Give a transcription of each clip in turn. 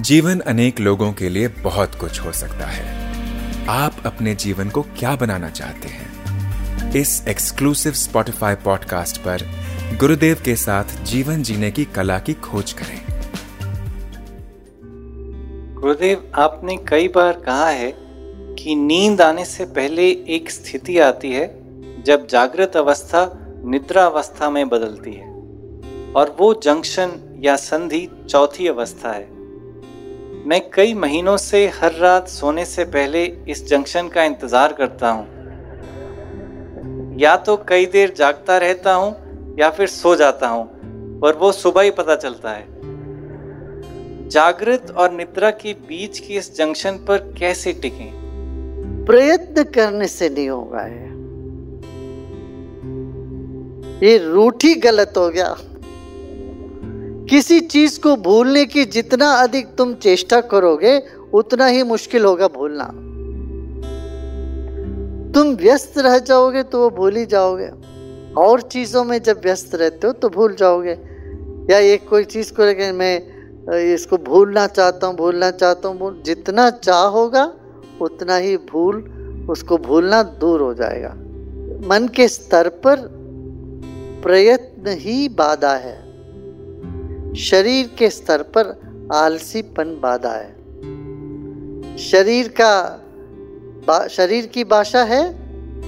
जीवन अनेक लोगों के लिए बहुत कुछ हो सकता है। आप अपने जीवन को क्या बनाना चाहते हैं? इस एक्सक्लूसिव स्पॉटिफाई पॉडकास्ट पर गुरुदेव के साथ जीवन जीने की कला की खोज करें। गुरुदेव, आपने कई बार कहा है कि नींद आने से पहले एक स्थिति आती है जब जागृत अवस्था निद्रा अवस्था में बदलती है। और वो जंक्शन या संधि चौथी अवस्था है। मैं कई महीनों से हर रात सोने से पहले इस जंक्शन का इंतज़ार करता हूँ। या तो कई देर जागता रहता हूँ या फिर सो जाता हूँ, और वो सुबह ही पता चलता है। जागृत और निद्रा के बीच की इस जंक्शन पर कैसे टिकें? प्रयत्न करने से नहीं होगा ये। रूठी गलत हो गया। किसी चीज़ को भूलने की जितना अधिक तुम चेष्टा करोगे, उतना ही मुश्किल होगा भूलना। तुम व्यस्त रह जाओगे तो वो भूल ही जाओगे। और चीज़ों में जब व्यस्त रहते हो तो भूल जाओगे। या एक कोई चीज़ को लेकर मैं इसको भूलना चाहता हूँ, भूलना चाहता हूँ जितना चाह होगा उतना ही भूल, उसको भूलना दूर हो जाएगा। मन के स्तर पर प्रयत्न ही बाधा है। शरीर के स्तर पर आलसीपन बाधा है। शरीर का शरीर की भाषा है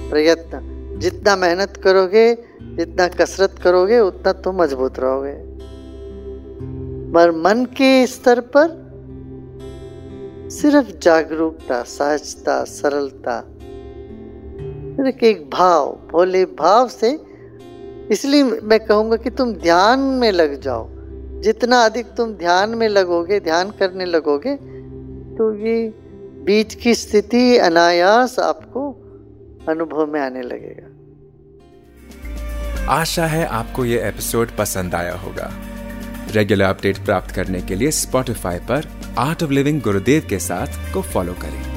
प्रयत्न। जितना मेहनत करोगे, जितना कसरत करोगे, उतना तुम मज़बूत रहोगे। पर मन के स्तर पर सिर्फ़ जागरूकता, सहजता, सरलता, सिर्फ़ एक भाव, भोले भाव से। इसलिए मैं कहूँगा कि तुम ध्यान में लग जाओ। जितना अधिक तुम ध्यान में लगोगे, ध्यान करने लगोगे तो ये बीच की स्थिति अनायास आपको अनुभव में आने लगेगा। आशा है आपको ये एपिसोड पसंद आया होगा। रेगुलर अपडेट प्राप्त करने के लिए स्पॉटिफाई पर आर्ट ऑफ़ लिविंग गुरुदेव के साथ को फॉलो करें।